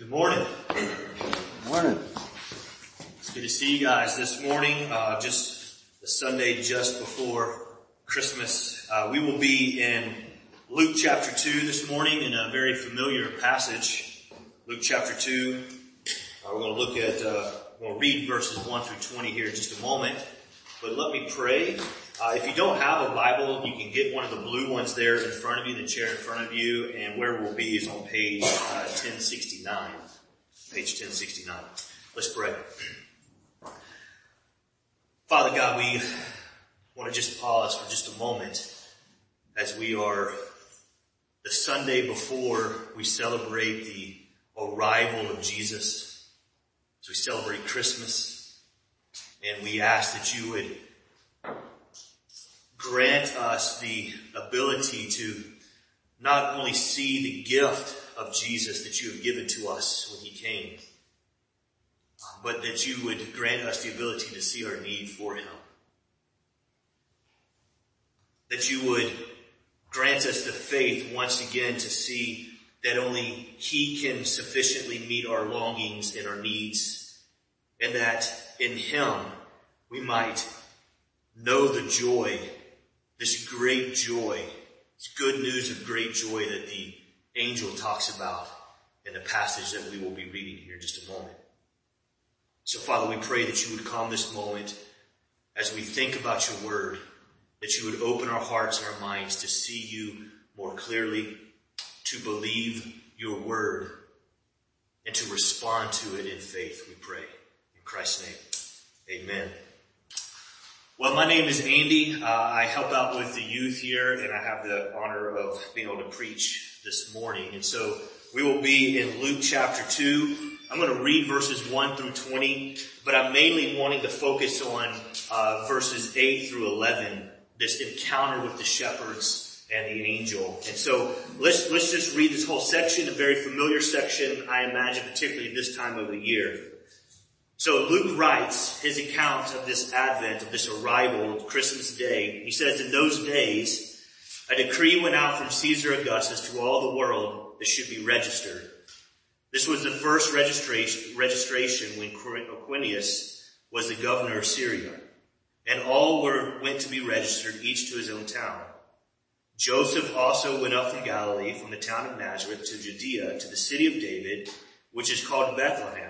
Good morning. Good Morning. It's good to see you guys this morning. Uh, just the Sunday just before Christmas. Uh, we will be in Luke chapter 2 this morning in a very familiar passage. Luke chapter 2. Uh, we're going to look at, uh, we'll read verses 1 through 20 here in just a moment. But let me pray. Uh, if you don't have a Bible, you can get one of the blue ones there in front of you, the chair in front of you, and where we'll be is on page uh, 1069. Page 1069. Let's pray. Father God, we want to just pause for just a moment as we are the Sunday before we celebrate the arrival of Jesus, as we celebrate Christmas, and we ask that you would grant us the ability to not only see the gift of Jesus that you have given to us when he came, but that you would grant us the ability to see our need for him. That you would grant us the faith once again to see that only he can sufficiently meet our longings and our needs and that in him we might know the joy, this great joy, this good news of great joy that the angel talks about in the passage that we will be reading here in just a moment. So Father, we pray that you would come this moment as we think about your word, that you would open our hearts and our minds to see you more clearly, to believe your word, and to respond to it in faith, we pray. In Christ's name, amen. Well, my name is Andy. Uh, I help out with the youth here and I have the honor of being able to preach this morning. And so we will be in Luke chapter 2. I'm going to read verses 1 through 20, but I'm mainly wanting to focus on uh, verses 8 through 11, this encounter with the shepherds and the angel. And so let's, let's just read this whole section, a very familiar section, I imagine, particularly this time of the year. So Luke writes his account of this advent, of this arrival of Christmas Day. He says, in those days, a decree went out from Caesar Augustus to all the world that should be registered. This was the first registration, registration when Quirinius was the governor of Syria. And all were, went to be registered, each to his own town. Joseph also went up from Galilee, from the town of Nazareth to Judea, to the city of David, which is called Bethlehem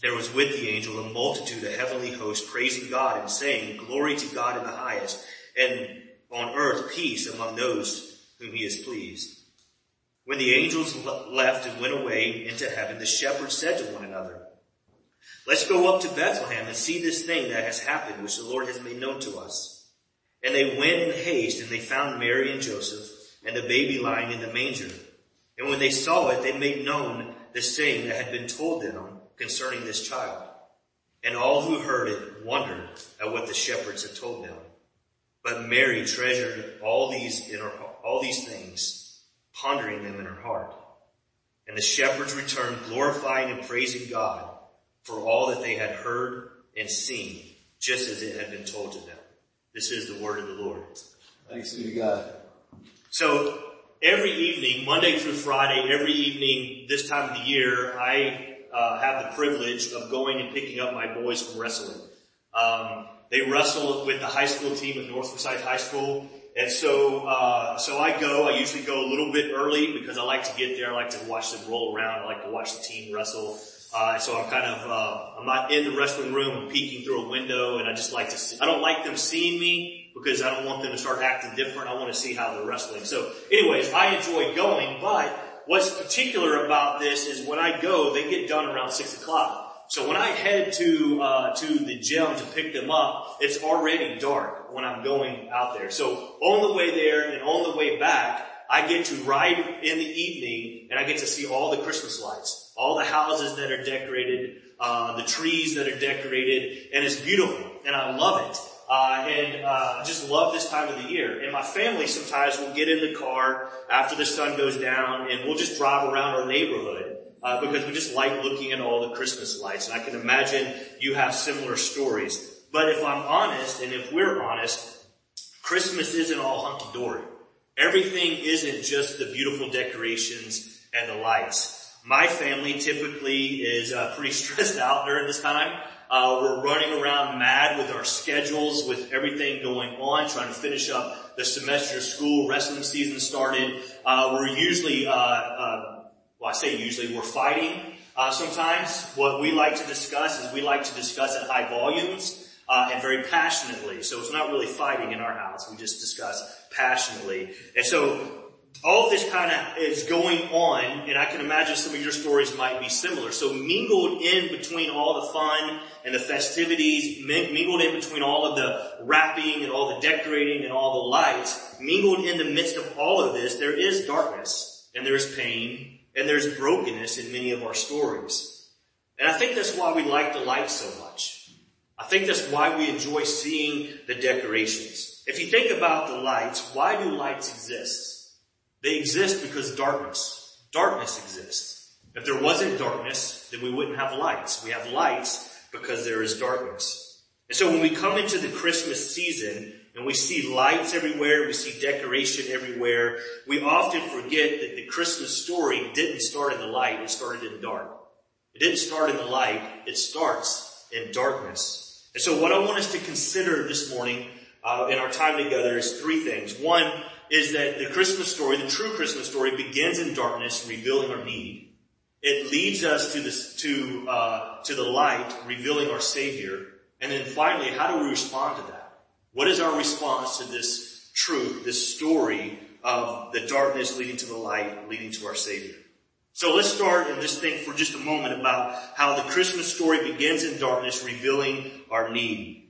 there was with the angel a multitude of heavenly hosts praising God and saying, glory to God in the highest and on earth peace among those whom he is pleased. When the angels left and went away into heaven, the shepherds said to one another, let's go up to Bethlehem and see this thing that has happened, which the Lord has made known to us. And they went in haste and they found Mary and Joseph and the baby lying in the manger. And when they saw it, they made known the saying that had been told them concerning this child. And all who heard it wondered at what the shepherds had told them. But Mary treasured all these in her, all these things, pondering them in her heart. And the shepherds returned glorifying and praising God for all that they had heard and seen, just as it had been told to them. This is the word of the Lord. Thanks be to God. So every evening, Monday through Friday, every evening this time of the year, I uh, have the privilege of going and picking up my boys from wrestling. Um, they wrestle with the high school team at North Forsyth High School. And so, uh, so I go, I usually go a little bit early because I like to get there. I like to watch them roll around. I like to watch the team wrestle. Uh, so I'm kind of, uh, I'm not in the wrestling room, I'm peeking through a window and I just like to see, I don't like them seeing me because I don't want them to start acting different. I want to see how they're wrestling. So anyways, I enjoy going, but what's particular about this is when I go, they get done around six o'clock. So when I head to, uh, to the gym to pick them up, it's already dark when I'm going out there. So on the way there and on the way back, I get to ride in the evening and I get to see all the Christmas lights, all the houses that are decorated, uh, the trees that are decorated, and it's beautiful and I love it. Uh, and uh, just love this time of the year. And my family sometimes will get in the car after the sun goes down, and we'll just drive around our neighborhood uh, because we just like looking at all the Christmas lights. And I can imagine you have similar stories. But if I'm honest, and if we're honest, Christmas isn't all hunky dory. Everything isn't just the beautiful decorations and the lights. My family typically is uh, pretty stressed out during this time. Uh, we're running around mad with our schedules, with everything going on, trying to finish up the semester of school. Wrestling season started. Uh, we're usually, uh, uh, well, I say usually, we're fighting uh, sometimes. What we like to discuss is we like to discuss at high volumes. Uh, and very passionately. So it's not really fighting in our house. We just discuss passionately. And so all this kind of is going on, and I can imagine some of your stories might be similar. So mingled in between all the fun and the festivities, mingled in between all of the wrapping and all the decorating and all the lights, mingled in the midst of all of this, there is darkness, and there's pain, and there's brokenness in many of our stories. And I think that's why we like the light so much. I think that's why we enjoy seeing the decorations. If you think about the lights, why do lights exist? They exist because darkness, darkness exists. If there wasn't darkness, then we wouldn't have lights. We have lights because there is darkness. And so when we come into the Christmas season and we see lights everywhere, we see decoration everywhere, we often forget that the Christmas story didn't start in the light, it started in dark. It didn't start in the light, it starts in darkness. And so what I want us to consider this morning uh, in our time together is three things. One, is that the Christmas story, the true Christmas story, begins in darkness, revealing our need. It leads us to this, to, uh, to the light, revealing our Savior. And then finally, how do we respond to that? What is our response to this truth, this story of the darkness leading to the light, leading to our Savior? So let's start and just think for just a moment about how the Christmas story begins in darkness, revealing our need.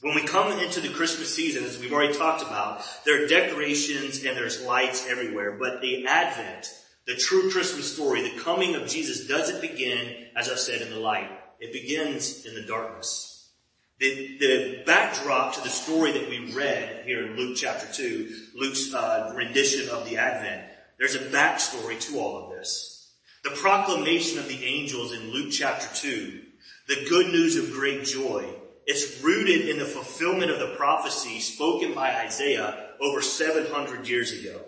When we come into the Christmas season, as we've already talked about, there are decorations and there's lights everywhere, but the Advent, the true Christmas story, the coming of Jesus doesn't begin, as I've said, in the light. It begins in the darkness. The, the backdrop to the story that we read here in Luke chapter 2, Luke's uh, rendition of the Advent, there's a backstory to all of this. The proclamation of the angels in Luke chapter 2, the good news of great joy, it's rooted in the fulfillment of the prophecy spoken by Isaiah over 700 years ago.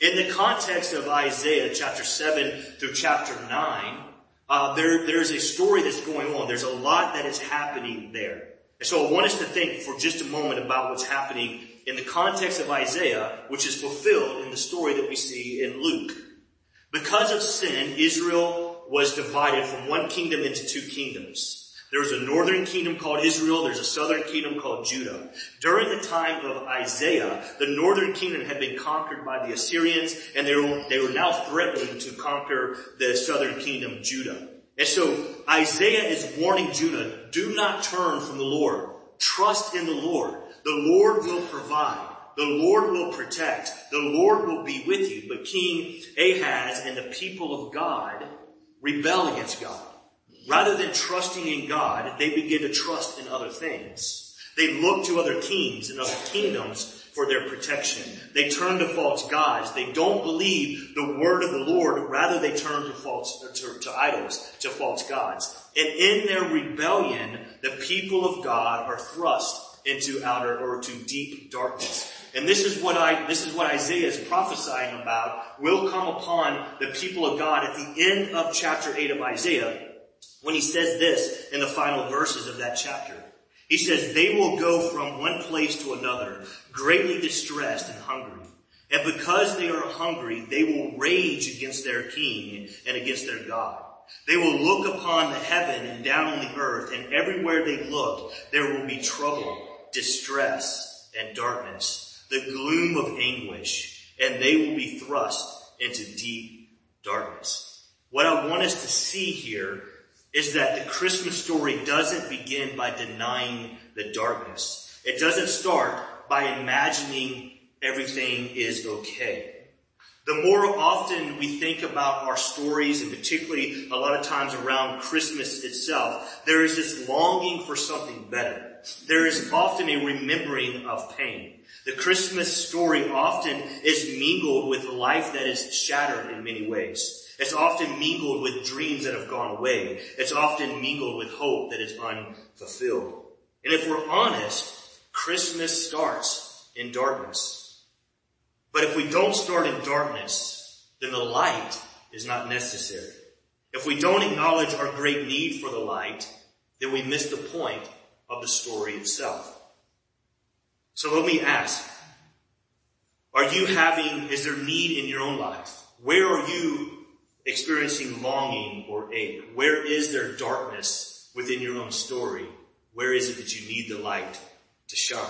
In the context of Isaiah chapter 7 through chapter 9, uh, there, there's a story that's going on. There's a lot that is happening there. And so I want us to think for just a moment about what's happening in the context of Isaiah, which is fulfilled in the story that we see in Luke. Because of sin, Israel was divided from one kingdom into two kingdoms. There was a northern kingdom called Israel. There's a southern kingdom called Judah. During the time of Isaiah, the northern kingdom had been conquered by the Assyrians and they were, they were now threatening to conquer the southern kingdom, Judah. And so Isaiah is warning Judah, do not turn from the Lord. Trust in the Lord. The Lord will provide. The Lord will protect. The Lord will be with you. But King Ahaz and the people of God rebel against God. Rather than trusting in God, they begin to trust in other things. They look to other kings and other kingdoms for their protection. They turn to false gods. They don't believe the word of the Lord. Rather, they turn to false, to, to idols, to false gods. And in their rebellion, the people of God are thrust into outer or to deep darkness. And this is what I, this is what Isaiah is prophesying about will come upon the people of God at the end of chapter 8 of Isaiah when he says this in the final verses of that chapter. He says, they will go from one place to another, greatly distressed and hungry. And because they are hungry, they will rage against their king and against their God. They will look upon the heaven and down on the earth, and everywhere they look, there will be trouble, distress, and darkness, the gloom of anguish, and they will be thrust into deep darkness. What I want us to see here is that the Christmas story doesn't begin by denying the darkness. It doesn't start by imagining everything is okay. The more often we think about our stories, and particularly a lot of times around Christmas itself, there is this longing for something better. There is often a remembering of pain. The Christmas story often is mingled with life that is shattered in many ways. It's often mingled with dreams that have gone away. It's often mingled with hope that is unfulfilled. And if we're honest, Christmas starts in darkness. But if we don't start in darkness, then the light is not necessary. If we don't acknowledge our great need for the light, then we miss the point of the story itself. So let me ask, are you having, is there need in your own life? Where are you experiencing longing or ache? Where is there darkness within your own story? Where is it that you need the light to shine?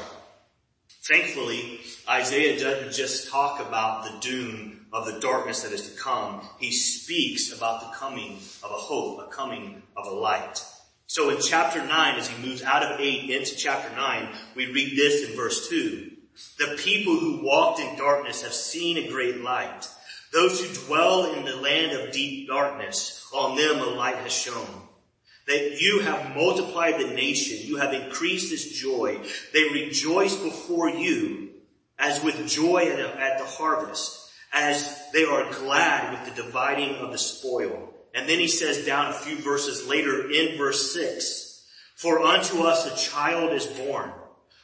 Thankfully, Isaiah doesn't just talk about the doom of the darkness that is to come. He speaks about the coming of a hope, a coming of a light. So in chapter 9, as he moves out of 8 into chapter 9, we read this in verse 2. The people who walked in darkness have seen a great light. Those who dwell in the land of deep darkness, on them a light has shone that you have multiplied the nation. You have increased its joy. They rejoice before you as with joy at the harvest, as they are glad with the dividing of the spoil. And then he says down a few verses later in verse six, for unto us a child is born.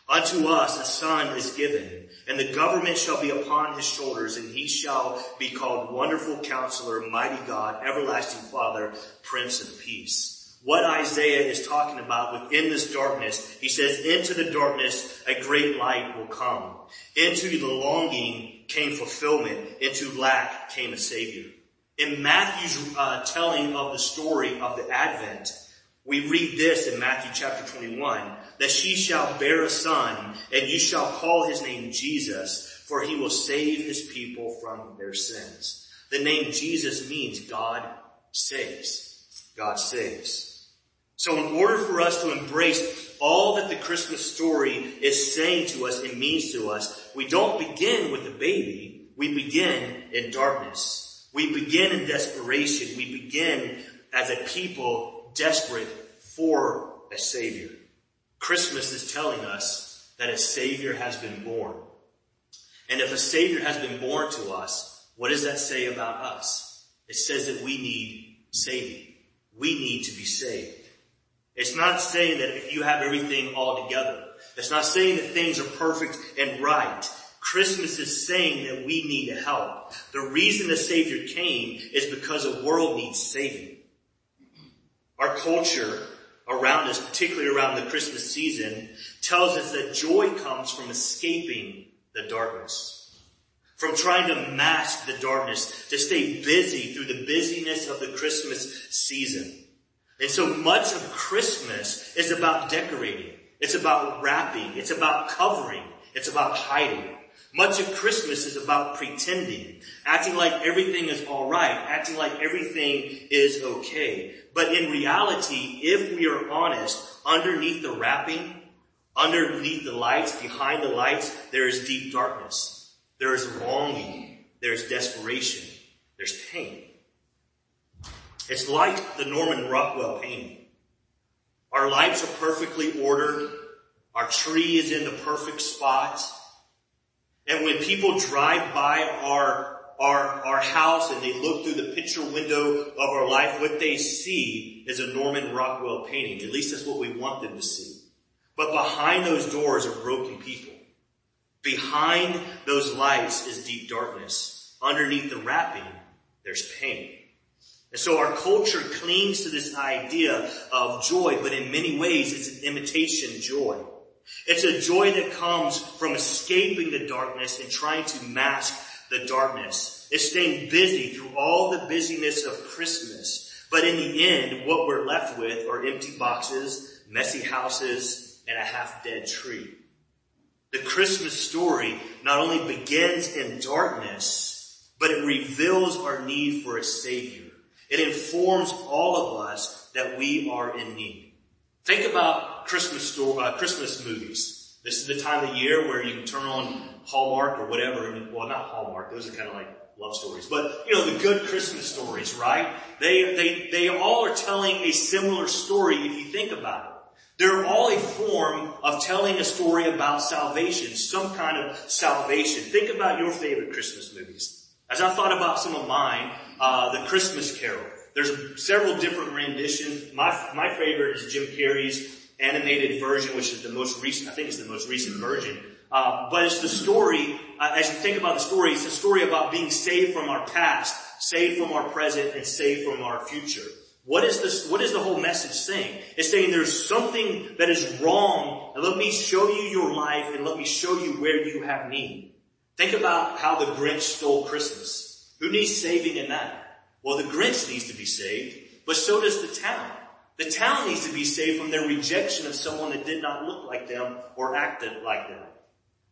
Unto us a son is given, and the government shall be upon his shoulders, and he shall be called Wonderful Counselor, Mighty God, Everlasting Father, Prince of Peace what Isaiah is talking about within this darkness. He says, into the darkness a great light will come. Into the longing came fulfillment. Into lack came a savior. In Matthew's uh, telling of the story of the Advent, we read this in Matthew chapter 21, that she shall bear a son and you shall call his name Jesus, for he will save his people from their sins. The name Jesus means God saves. God saves. So in order for us to embrace all that the Christmas story is saying to us and means to us, we don't begin with the baby. We begin in darkness. We begin in desperation. We begin as a people desperate for a savior. Christmas is telling us that a savior has been born. And if a savior has been born to us, what does that say about us? It says that we need saving. We need to be saved. It's not saying that if you have everything all together. It's not saying that things are perfect and right. Christmas is saying that we need help. The reason the Savior came is because the world needs saving. Our culture around us, particularly around the Christmas season, tells us that joy comes from escaping the darkness. From trying to mask the darkness, to stay busy through the busyness of the Christmas season. And so much of Christmas is about decorating. It's about wrapping. It's about covering. It's about hiding. Much of Christmas is about pretending, acting like everything is alright, acting like everything is okay. But in reality, if we are honest, underneath the wrapping, underneath the lights, behind the lights, there is deep darkness. There is longing. There is desperation. There's pain. It's like the Norman Rockwell painting. Our lives are perfectly ordered. Our tree is in the perfect spot. And when people drive by our, our, our house and they look through the picture window of our life, what they see is a Norman Rockwell painting. At least that's what we want them to see. But behind those doors are broken people. Behind those lights is deep darkness. Underneath the wrapping, there's pain. And so our culture clings to this idea of joy, but in many ways it's an imitation joy. It's a joy that comes from escaping the darkness and trying to mask the darkness. It's staying busy through all the busyness of Christmas, But in the end, what we're left with are empty boxes, messy houses, and a half dead tree. The Christmas story not only begins in darkness, but it reveals our need for a savior. It informs all of us that we are in need. Think about Christmas store, uh, Christmas movies. This is the time of year where you can turn on Hallmark or whatever. Well, not Hallmark. Those are kind of like love stories, but you know, the good Christmas stories, right? They, they, they all are telling a similar story if you think about it. They're all a form of telling a story about salvation, some kind of salvation. Think about your favorite Christmas movies. As I thought about some of mine, uh, the Christmas Carol. There's several different renditions. My, my favorite is Jim Carrey's animated version, which is the most recent, I think it's the most recent version. Uh, but it's the story, uh, as you think about the story, it's a story about being saved from our past, saved from our present, and saved from our future. What is this, what is the whole message saying? It's saying there's something that is wrong, and let me show you your life, and let me show you where you have need. Think about how the Grinch stole Christmas. Who needs saving in that? Well, the Grinch needs to be saved, but so does the town. The town needs to be saved from their rejection of someone that did not look like them or acted like them.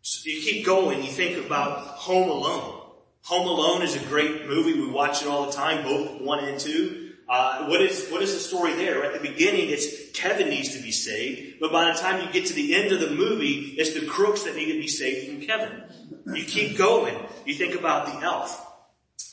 So you keep going, you think about Home Alone. Home Alone is a great movie. We watch it all the time, both one and two. Uh, what is what is the story there? At the beginning, it's Kevin needs to be saved, but by the time you get to the end of the movie, it's the crooks that need to be saved from Kevin. You keep going. You think about the Elf.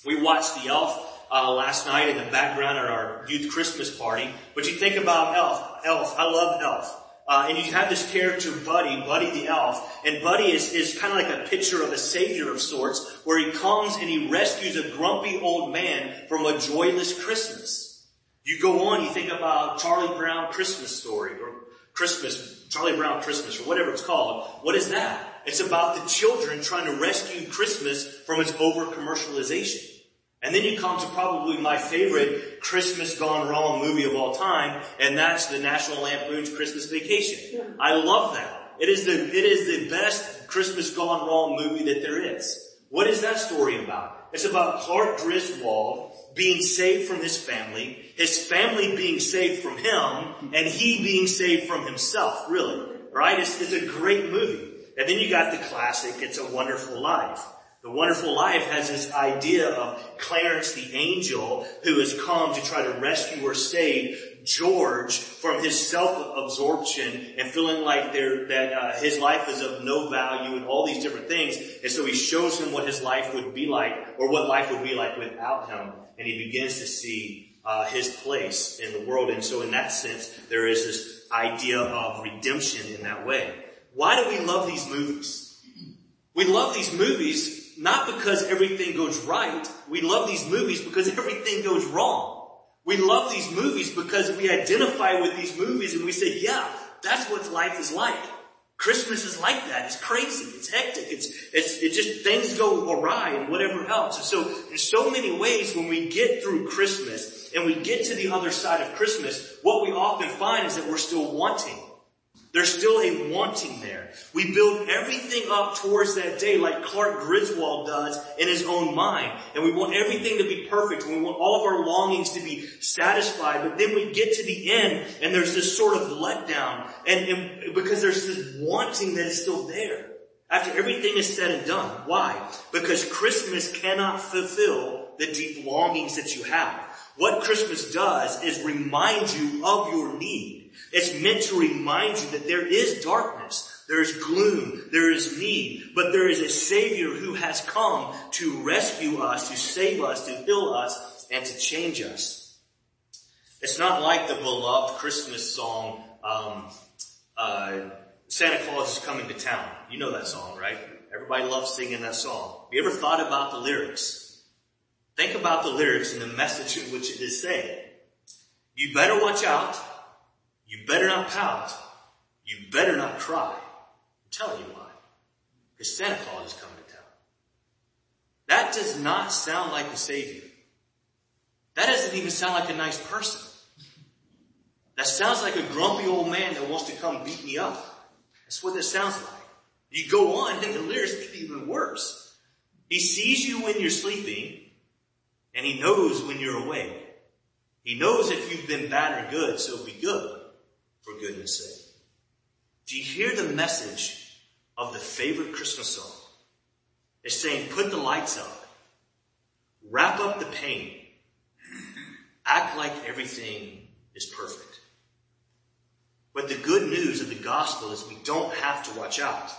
We watched the Elf uh, last night in the background at our youth Christmas party. But you think about Elf. Elf. I love Elf. Uh, and you have this character, Buddy, Buddy the Elf. And Buddy is, is kind of like a picture of a savior of sorts, where he comes and he rescues a grumpy old man from a joyless Christmas. You go on, you think about Charlie Brown Christmas story, or Christmas, Charlie Brown Christmas, or whatever it's called. What is that? It's about the children trying to rescue Christmas from its over commercialization. And then you come to probably my favorite Christmas gone wrong movie of all time, and that's the National Lampoon's Christmas Vacation. I love that. It is the, it is the best Christmas gone wrong movie that there is. What is that story about? It's about Clark Griswold being saved from his family, his family being saved from him, and he being saved from himself, really. Right? It's, it's a great movie. And then you got the classic, It's a Wonderful Life. The Wonderful Life has this idea of Clarence the angel who has come to try to rescue or save George from his self-absorption and feeling like that uh, his life is of no value and all these different things. And so he shows him what his life would be like or what life would be like without him. And he begins to see uh, his place in the world. And so in that sense, there is this idea of redemption in that way. Why do we love these movies? We love these movies not because everything goes right. We love these movies because everything goes wrong. We love these movies because we identify with these movies and we say, yeah, that's what life is like. Christmas is like that. It's crazy. It's hectic. It's, it's, it just, things go awry and whatever else. And so, in so many ways, when we get through Christmas and we get to the other side of Christmas, what we often find is that we're still wanting. There's still a wanting there. We build everything up towards that day like Clark Griswold does in his own mind. And we want everything to be perfect. We want all of our longings to be satisfied. But then we get to the end and there's this sort of letdown. And, and because there's this wanting that is still there. After everything is said and done. Why? Because Christmas cannot fulfill the deep longings that you have. What Christmas does is remind you of your need. It's meant to remind you that there is darkness, there is gloom, there is need, but there is a Savior who has come to rescue us, to save us, to heal us, and to change us. It's not like the beloved Christmas song, um, uh, Santa Claus is coming to town. You know that song, right? Everybody loves singing that song. Have you ever thought about the lyrics? Think about the lyrics and the message in which it is saying. You better watch out you better not pout. You better not cry. I'm telling you why. Because Santa Claus is coming to town. That does not sound like a savior. That doesn't even sound like a nice person. That sounds like a grumpy old man that wants to come beat me up. That's what this sounds like. You go on and the lyrics get even worse. He sees you when you're sleeping and he knows when you're awake. He knows if you've been bad or good, so be good for goodness sake. Do you hear the message of the favorite Christmas song? It's saying, put the lights up, wrap up the pain, act like everything is perfect. But the good news of the gospel is we don't have to watch out.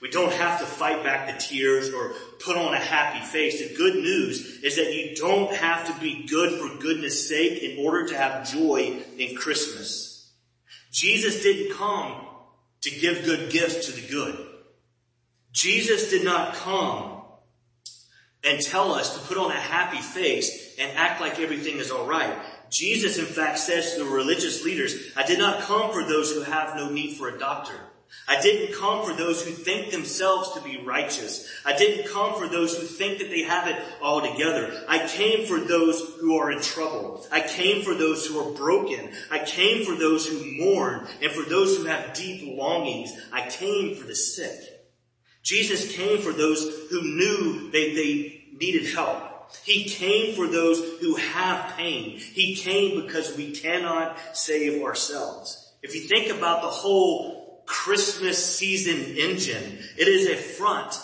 We don't have to fight back the tears or put on a happy face. The good news is that you don't have to be good for goodness sake in order to have joy in Christmas. Jesus didn't come to give good gifts to the good. Jesus did not come and tell us to put on a happy face and act like everything is alright. Jesus in fact says to the religious leaders, I did not come for those who have no need for a doctor. I didn't come for those who think themselves to be righteous. I didn't come for those who think that they have it all together. I came for those who are in trouble. I came for those who are broken. I came for those who mourn and for those who have deep longings. I came for the sick. Jesus came for those who knew they, they needed help. He came for those who have pain. He came because we cannot save ourselves. If you think about the whole Christmas season engine, it is a front.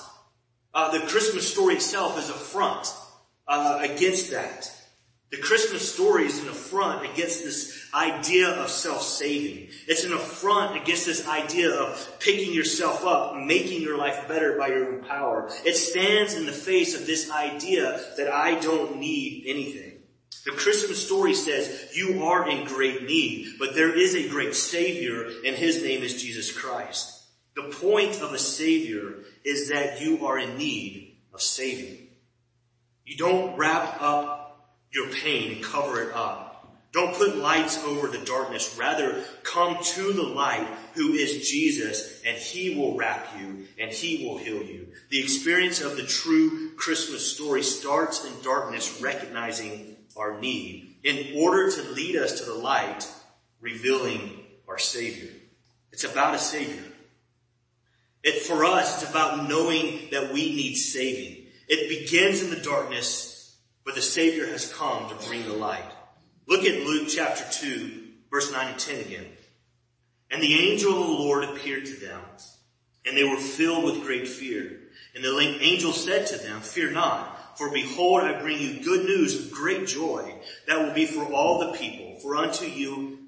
Uh, the Christmas story itself is a front uh, against that. The Christmas story is an affront against this idea of self-saving. It's an affront against this idea of picking yourself up, making your life better by your own power. It stands in the face of this idea that I don't need anything. The Christmas story says you are in great need, but there is a great Savior and His name is Jesus Christ. The point of a Savior is that you are in need of saving. You don't wrap up your pain and cover it up. Don't put lights over the darkness. Rather, come to the light who is Jesus and he will wrap you and he will heal you. The experience of the true Christmas story starts in darkness, recognizing our need in order to lead us to the light, revealing our Savior. It's about a Savior. It, for us, it's about knowing that we need saving. It begins in the darkness but the Savior has come to bring the light. Look at Luke chapter 2, verse 9 and 10 again. And the angel of the Lord appeared to them, and they were filled with great fear. And the angel said to them, Fear not, for behold, I bring you good news of great joy that will be for all the people. For unto you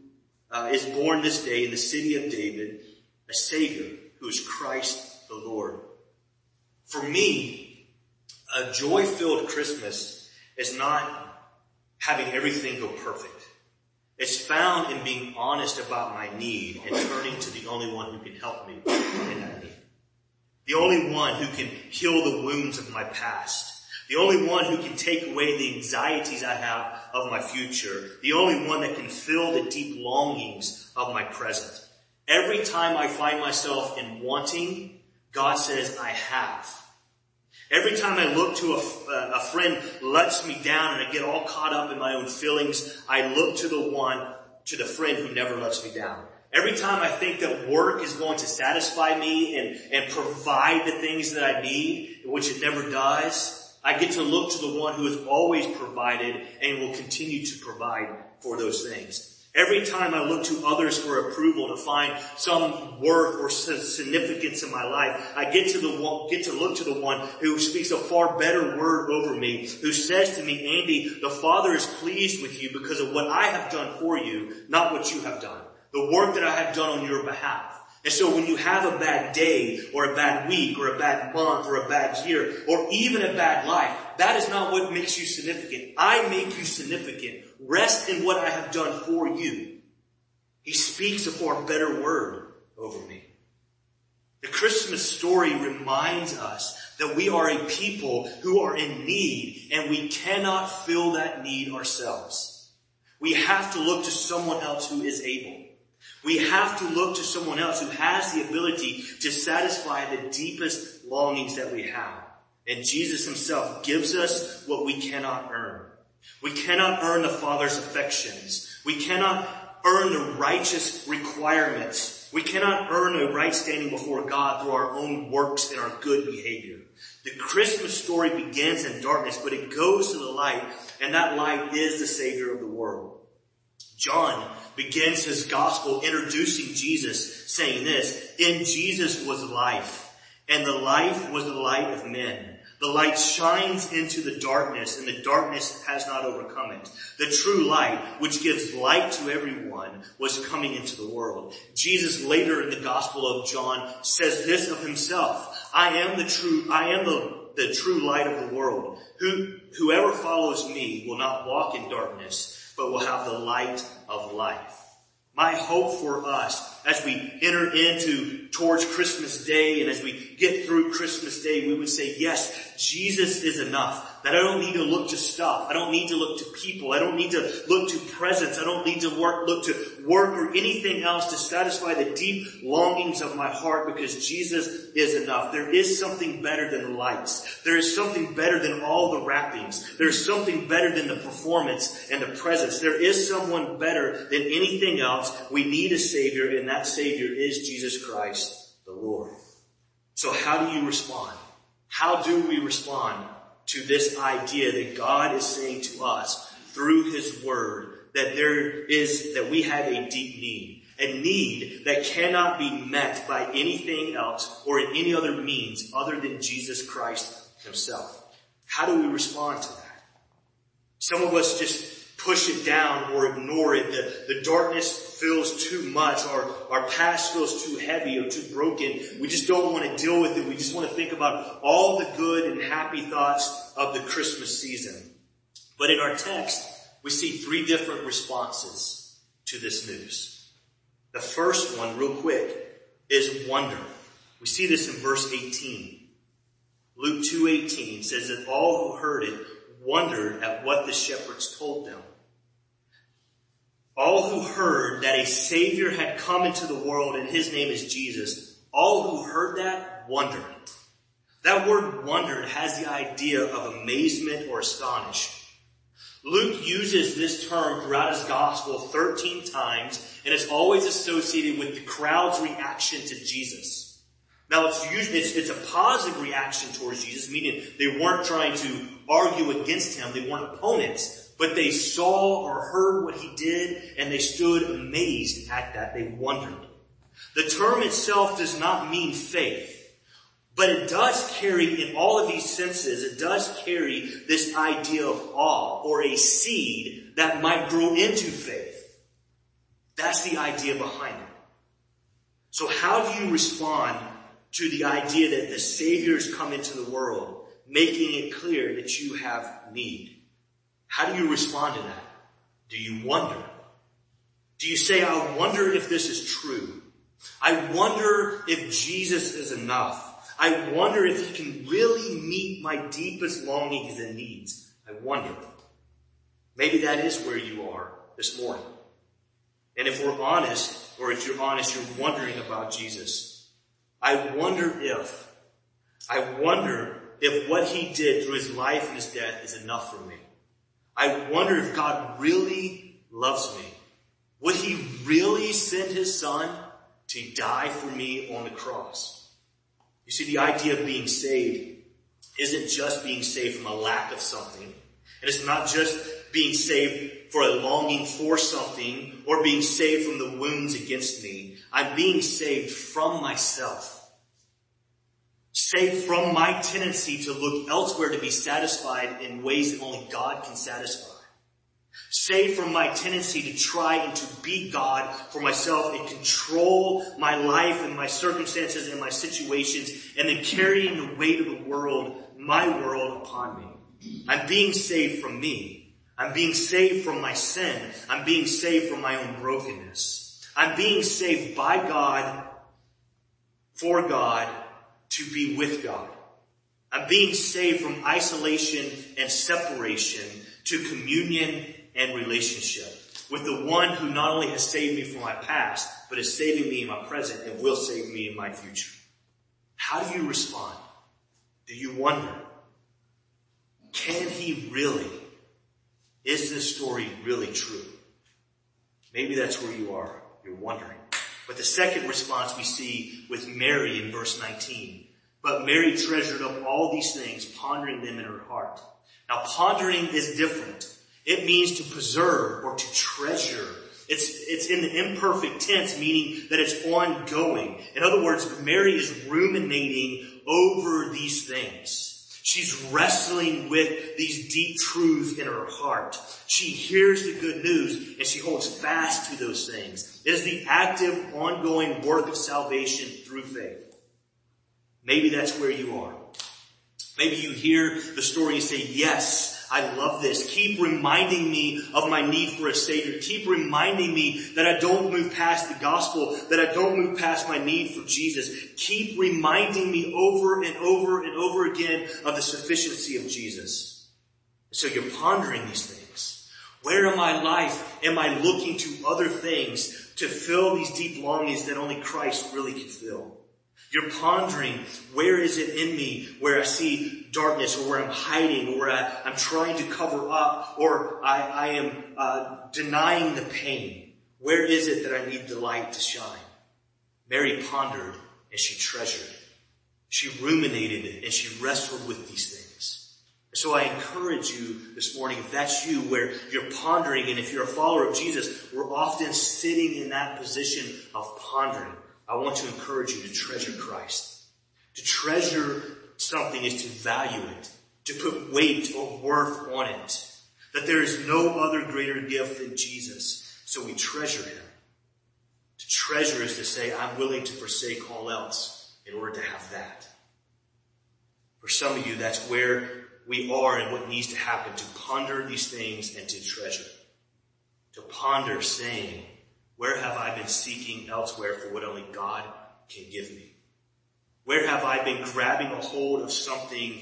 uh, is born this day in the city of David a Savior who is Christ the Lord. For me, a joy-filled Christmas is not having everything go perfect. It's found in being honest about my need and turning to the only one who can help me in that need. The only one who can heal the wounds of my past. The only one who can take away the anxieties I have of my future. The only one that can fill the deep longings of my present. Every time I find myself in wanting, God says, I have. Every time I look to a, uh, a friend lets me down and I get all caught up in my own feelings, I look to the one, to the friend who never lets me down. Every time I think that work is going to satisfy me and, and provide the things that I need, which it never does, I get to look to the one who has always provided and will continue to provide for those things. Every time I look to others for approval to find some worth or significance in my life, I get to the one, get to look to the one who speaks a far better word over me, who says to me, Andy, the Father is pleased with you because of what I have done for you, not what you have done. The work that I have done on your behalf. And so when you have a bad day or a bad week or a bad month or a bad year or even a bad life, that is not what makes you significant. I make you significant. Rest in what I have done for you. He speaks a far better word over me. The Christmas story reminds us that we are a people who are in need and we cannot fill that need ourselves. We have to look to someone else who is able. We have to look to someone else who has the ability to satisfy the deepest longings that we have. And Jesus himself gives us what we cannot earn. We cannot earn the Father's affections. We cannot earn the righteous requirements. We cannot earn a right standing before God through our own works and our good behavior. The Christmas story begins in darkness, but it goes to the light, and that light is the Savior of the world. John begins his gospel introducing Jesus saying this, in Jesus was life and the life was the light of men. The light shines into the darkness and the darkness has not overcome it. The true light, which gives light to everyone, was coming into the world. Jesus later in the gospel of John says this of himself. I am the true, I am the, the true light of the world. Who, whoever follows me will not walk in darkness, but will have the light of life. My hope for us as we enter into towards Christmas Day and as we get through Christmas Day, we would say, yes, Jesus is enough. I don't need to look to stuff. I don't need to look to people. I don't need to look to presents. I don't need to work, look to work or anything else to satisfy the deep longings of my heart because Jesus is enough. There is something better than lights. There is something better than all the wrappings. There is something better than the performance and the presence. There is someone better than anything else. We need a savior and that savior is Jesus Christ, the Lord. So how do you respond? How do we respond to this idea that God is saying to us through His Word that there is, that we have a deep need. A need that cannot be met by anything else or in any other means other than Jesus Christ Himself. How do we respond to that? Some of us just push it down or ignore it. The, the darkness feels too much, our, our past feels too heavy or too broken. We just don't want to deal with it. We just want to think about all the good and happy thoughts of the Christmas season. But in our text, we see three different responses to this news. The first one, real quick, is wonder. We see this in verse 18. Luke 2.18 says that all who heard it wondered at what the shepherds told them. All who heard that a savior had come into the world and his name is Jesus, all who heard that wondered. That word wondered has the idea of amazement or astonished. Luke uses this term throughout his gospel 13 times and it's always associated with the crowd's reaction to Jesus. Now it's usually, it's, it's a positive reaction towards Jesus, meaning they weren't trying to argue against him, they weren't opponents, but they saw or heard what he did and they stood amazed at that. They wondered. The term itself does not mean faith. But it does carry, in all of these senses, it does carry this idea of awe or a seed that might grow into faith. That's the idea behind it. So how do you respond to the idea that the Savior's come into the world, making it clear that you have need? How do you respond to that? Do you wonder? Do you say, I wonder if this is true? I wonder if Jesus is enough. I wonder if he can really meet my deepest longings and needs. I wonder. Maybe that is where you are this morning. And if we're honest, or if you're honest, you're wondering about Jesus. I wonder if, I wonder if what he did through his life and his death is enough for me. I wonder if God really loves me. Would he really send his son to die for me on the cross? You see, the idea of being saved isn't just being saved from a lack of something. And it's not just being saved for a longing for something or being saved from the wounds against me. I'm being saved from myself. Saved from my tendency to look elsewhere to be satisfied in ways that only God can satisfy. Save from my tendency to try and to be God for myself and control my life and my circumstances and my situations and then carrying the weight of the world, my world upon me. I'm being saved from me. I'm being saved from my sin. I'm being saved from my own brokenness. I'm being saved by God, for God, to be with God. I'm being saved from isolation and separation to communion and relationship with the one who not only has saved me from my past, but is saving me in my present and will save me in my future. How do you respond? Do you wonder? Can he really? Is this story really true? Maybe that's where you are. You're wondering. But the second response we see with Mary in verse 19. But Mary treasured up all these things, pondering them in her heart. Now pondering is different. It means to preserve or to treasure It's, it's in the imperfect tense, meaning that it's ongoing. In other words, Mary is ruminating over these things. She's wrestling with these deep truths in her heart. She hears the good news and she holds fast to those things. It is the active, ongoing work of salvation through faith. Maybe that's where you are. Maybe you hear the story and say, yes, I love this. Keep reminding me of my need for a savior. Keep reminding me that I don't move past the gospel, that I don't move past my need for Jesus. Keep reminding me over and over and over again of the sufficiency of Jesus. So you're pondering these things. Where in my life am I looking to other things to fill these deep longings that only Christ really can fill? You're pondering, where is it in me where I see darkness or where I'm hiding or where I, am trying to cover up or I, I am uh, denying the pain? Where is it that I need the light to shine? Mary pondered and she treasured. She ruminated and she wrestled with these things. So I encourage you this morning, if that's you, where you're pondering and if you're a follower of Jesus, we're often sitting in that position of pondering. I want to encourage you to treasure Christ. To treasure something is to value it, to put weight or worth on it. That there is no other greater gift than Jesus, so we treasure him. To treasure is to say, I'm willing to forsake all else in order to have that. For some of you, that's where we are and what needs to happen to ponder these things and to treasure. To ponder saying, where have I been seeking elsewhere for what only God can give me? Where have I been grabbing a hold of something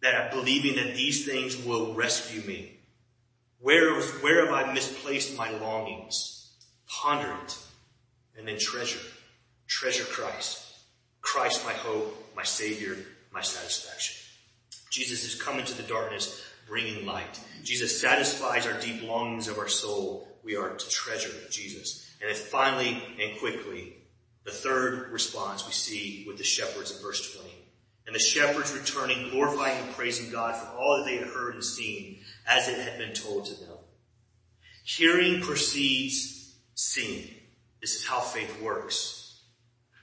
that I'm believing that these things will rescue me? Where, where have I misplaced my longings? Ponder it and then treasure. Treasure Christ. Christ my hope, my savior, my satisfaction. Jesus is coming to the darkness, bringing light. Jesus satisfies our deep longings of our soul we are to treasure Jesus. And then finally and quickly, the third response we see with the shepherds in verse 20. And the shepherds returning, glorifying and praising God for all that they had heard and seen as it had been told to them. Hearing precedes seeing. This is how faith works.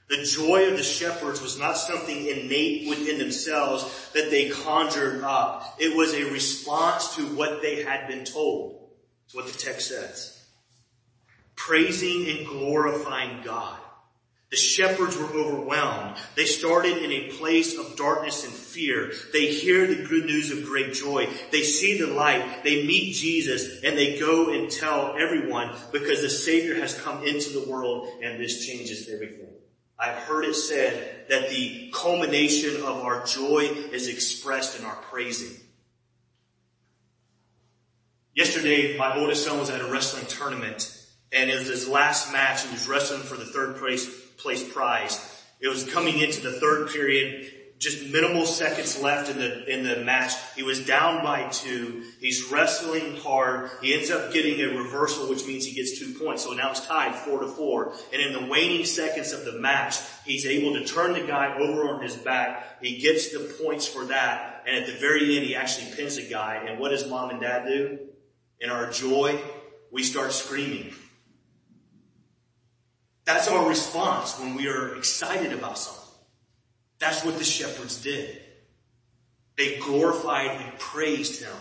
The joy of the shepherds was not something innate within themselves that they conjured up. It was a response to what they had been told. That's what the text says. Praising and glorifying God. The shepherds were overwhelmed. They started in a place of darkness and fear. They hear the good news of great joy. They see the light. They meet Jesus and they go and tell everyone because the Savior has come into the world and this changes everything. I've heard it said that the culmination of our joy is expressed in our praising. Yesterday, my oldest son was at a wrestling tournament and it was his last match and he was wrestling for the third place, place prize. It was coming into the third period, just minimal seconds left in the, in the match. He was down by two. He's wrestling hard. He ends up getting a reversal, which means he gets two points. So now it's tied four to four. And in the waning seconds of the match, he's able to turn the guy over on his back. He gets the points for that. And at the very end, he actually pins the guy. And what does mom and dad do? in our joy, we start screaming. That's our response when we are excited about something. That's what the shepherds did. They glorified and praised him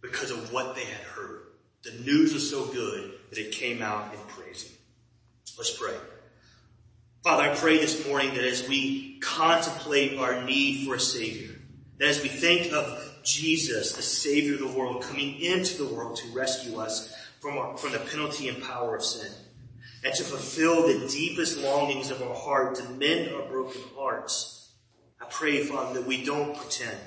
because of what they had heard. The news was so good that it came out in praising. Let's pray. Father, I pray this morning that as we contemplate our need for a Savior, that as we think of Jesus, the Savior of the world, coming into the world to rescue us from, our, from the penalty and power of sin. And to fulfill the deepest longings of our heart, to mend our broken hearts. I pray, Father, that we don't pretend.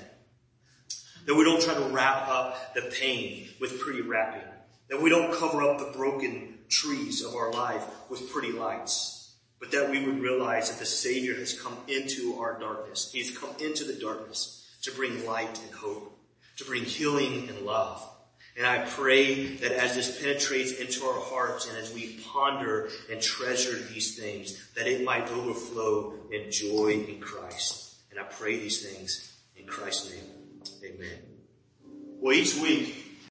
That we don't try to wrap up the pain with pretty wrapping. That we don't cover up the broken trees of our life with pretty lights. But that we would realize that the Savior has come into our darkness. He's come into the darkness to bring light and hope, to bring healing and love. And I pray that as this penetrates into our hearts and as we ponder and treasure these things, that it might overflow in joy in Christ. And I pray these things in Christ's name. Amen. Well, each week